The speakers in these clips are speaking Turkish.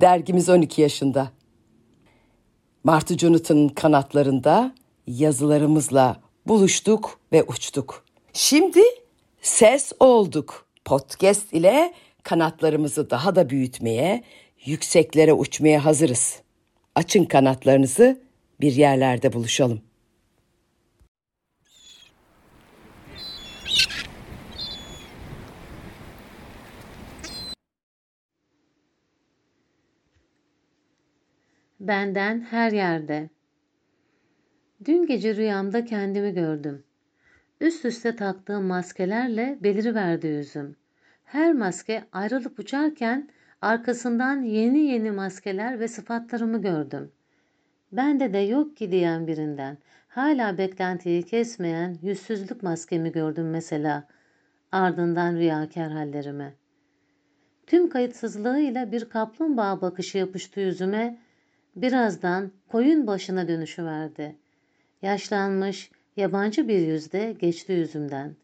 Dergimiz 12 yaşında. Martı Jonathan'ın kanatlarında yazılarımızla buluştuk ve uçtuk. Şimdi ses olduk. Podcast ile kanatlarımızı daha da büyütmeye, yükseklere uçmaya hazırız. Açın kanatlarınızı, bir yerlerde buluşalım. Benden her yerde. Dün gece rüyamda kendimi gördüm. Üst üste taktığım maskelerle beliriverdi yüzüm. Her maske ayrılıp uçarken arkasından yeni yeni maskeler ve sıfatlarımı gördüm. Bende de yok ki diyen birinden hala beklentiyi kesmeyen yüzsüzlük maskemi gördüm mesela. Ardından rüyakar hallerimi. Tüm kayıtsızlığıyla bir kaplumbağa bakışı yapıştı yüzüme. Birazdan koyun başına dönüşüverdi. Yaşlanmış, yabancı bir yüzde geçti yüzümden.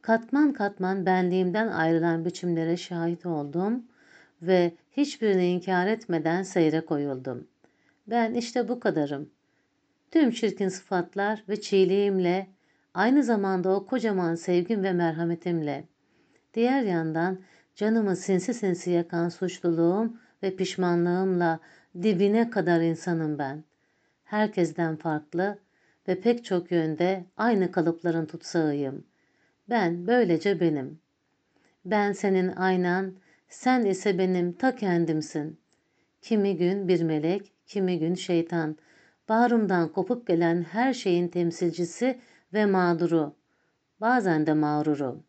Katman katman benliğimden ayrılan biçimlere şahit oldum ve hiçbirini inkar etmeden seyre koyuldum. Ben işte bu kadarım. Tüm çirkin sıfatlar ve çiğliğimle, aynı zamanda o kocaman sevgim ve merhametimle. Diğer yandan canımı sinsi sinsi yakan suçluluğum ve pişmanlığımla dibine kadar insanım ben. Herkesten farklı ve pek çok yönde aynı kalıpların tutsağıyım. Ben böylece benim. Ben senin aynan, sen ise benim ta kendimsin. Kimi gün bir melek, kimi gün şeytan. Bağrımdan kopup gelen her şeyin temsilcisi ve mağduru. Bazen de mağruru.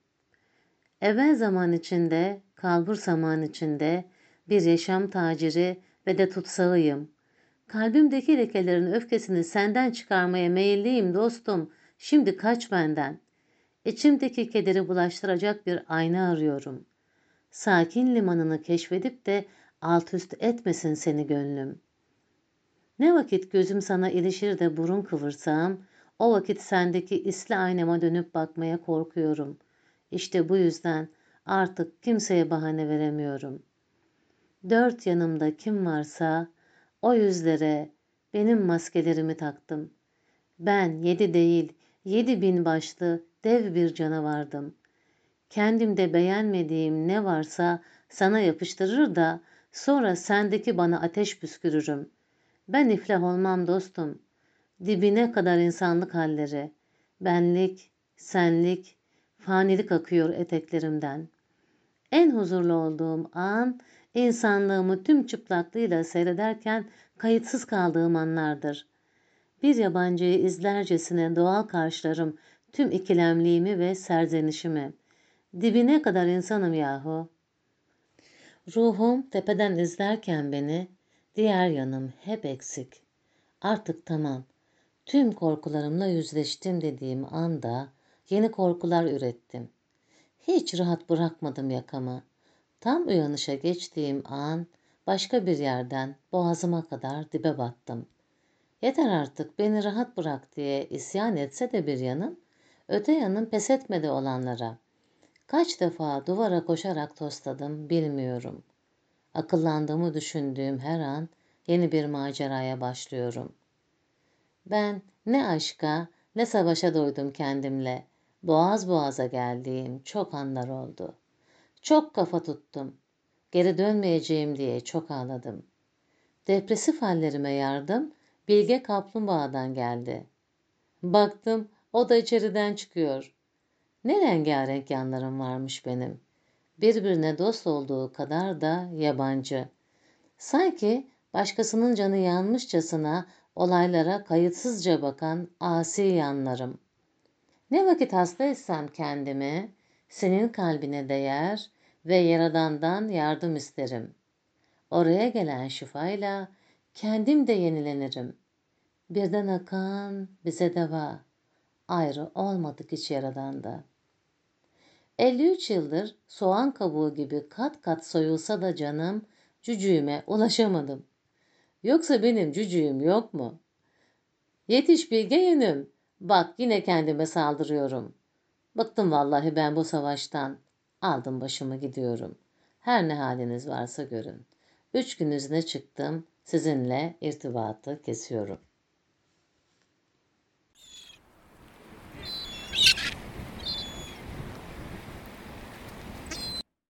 Evvel zaman içinde, kalbur zaman içinde bir yaşam taciri ve de tutsağıyım. Kalbimdeki lekelerin öfkesini senden çıkarmaya meyilliyim dostum. Şimdi kaç benden. İçimdeki kederi bulaştıracak bir ayna arıyorum. Sakin limanını keşfedip de alt üst etmesin seni gönlüm. Ne vakit gözüm sana ilişir de burun kıvırsam, o vakit sendeki isli aynama dönüp bakmaya korkuyorum. İşte bu yüzden artık kimseye bahane veremiyorum. Dört yanımda kim varsa o yüzlere benim maskelerimi taktım. Ben yedi değil, yedi bin başlı dev bir canavardım. Kendimde beğenmediğim ne varsa sana yapıştırır da sonra sendeki bana ateş püskürürüm. Ben iflah olmam dostum. Dibine kadar insanlık halleri. Benlik, senlik, fanilik akıyor eteklerimden. En huzurlu olduğum an insanlığımı tüm çıplaklığıyla seyrederken kayıtsız kaldığım anlardır. Bir yabancıyı izlercesine doğal karşılarım tüm ikilemliğimi ve serzenişimi. Dibine kadar insanım yahu. Ruhum tepeden izlerken beni, diğer yanım hep eksik. Artık tamam. Tüm korkularımla yüzleştim dediğim anda yeni korkular ürettim. Hiç rahat bırakmadım yakamı. Tam uyanışa geçtiğim an başka bir yerden boğazıma kadar dibe battım. Yeter artık beni rahat bırak diye isyan etse de bir yanım, öte yanım pes etmedi olanlara. Kaç defa duvara koşarak tosladım bilmiyorum. Akıllandığımı düşündüğüm her an yeni bir maceraya başlıyorum. Ben ne aşka ne savaşa doydum kendimle. Boğaz boğaza geldiğim çok anlar oldu. Çok kafa tuttum. Geri dönmeyeceğim diye çok ağladım. Depresif hallerime yardım Bilge Kaplumbağa'dan geldi. Baktım o da içeriden çıkıyor. Ne rengarenk yanlarım varmış benim. Birbirine dost olduğu kadar da yabancı. Sanki başkasının canı yanmışçasına olaylara kayıtsızca bakan asi yanlarım. Ne vakit hastaysam kendimi, senin kalbine değer ve Yaradan'dan yardım isterim. Oraya gelen şifayla kendim de yenilenirim. Birden akan bize deva. Ayrı olmadık hiç Yaradan'da. 53 yıldır soğan kabuğu gibi kat kat soyulsa da canım cücüğüme ulaşamadım. Yoksa benim cücüğüm yok mu? Yetiş bilge yönüm. Bak yine kendime saldırıyorum. Bıktım vallahi ben bu savaştan. Aldım başımı gidiyorum. Her ne haliniz varsa görün. Üç gün izne çıktım. Sizinle irtibatı kesiyorum.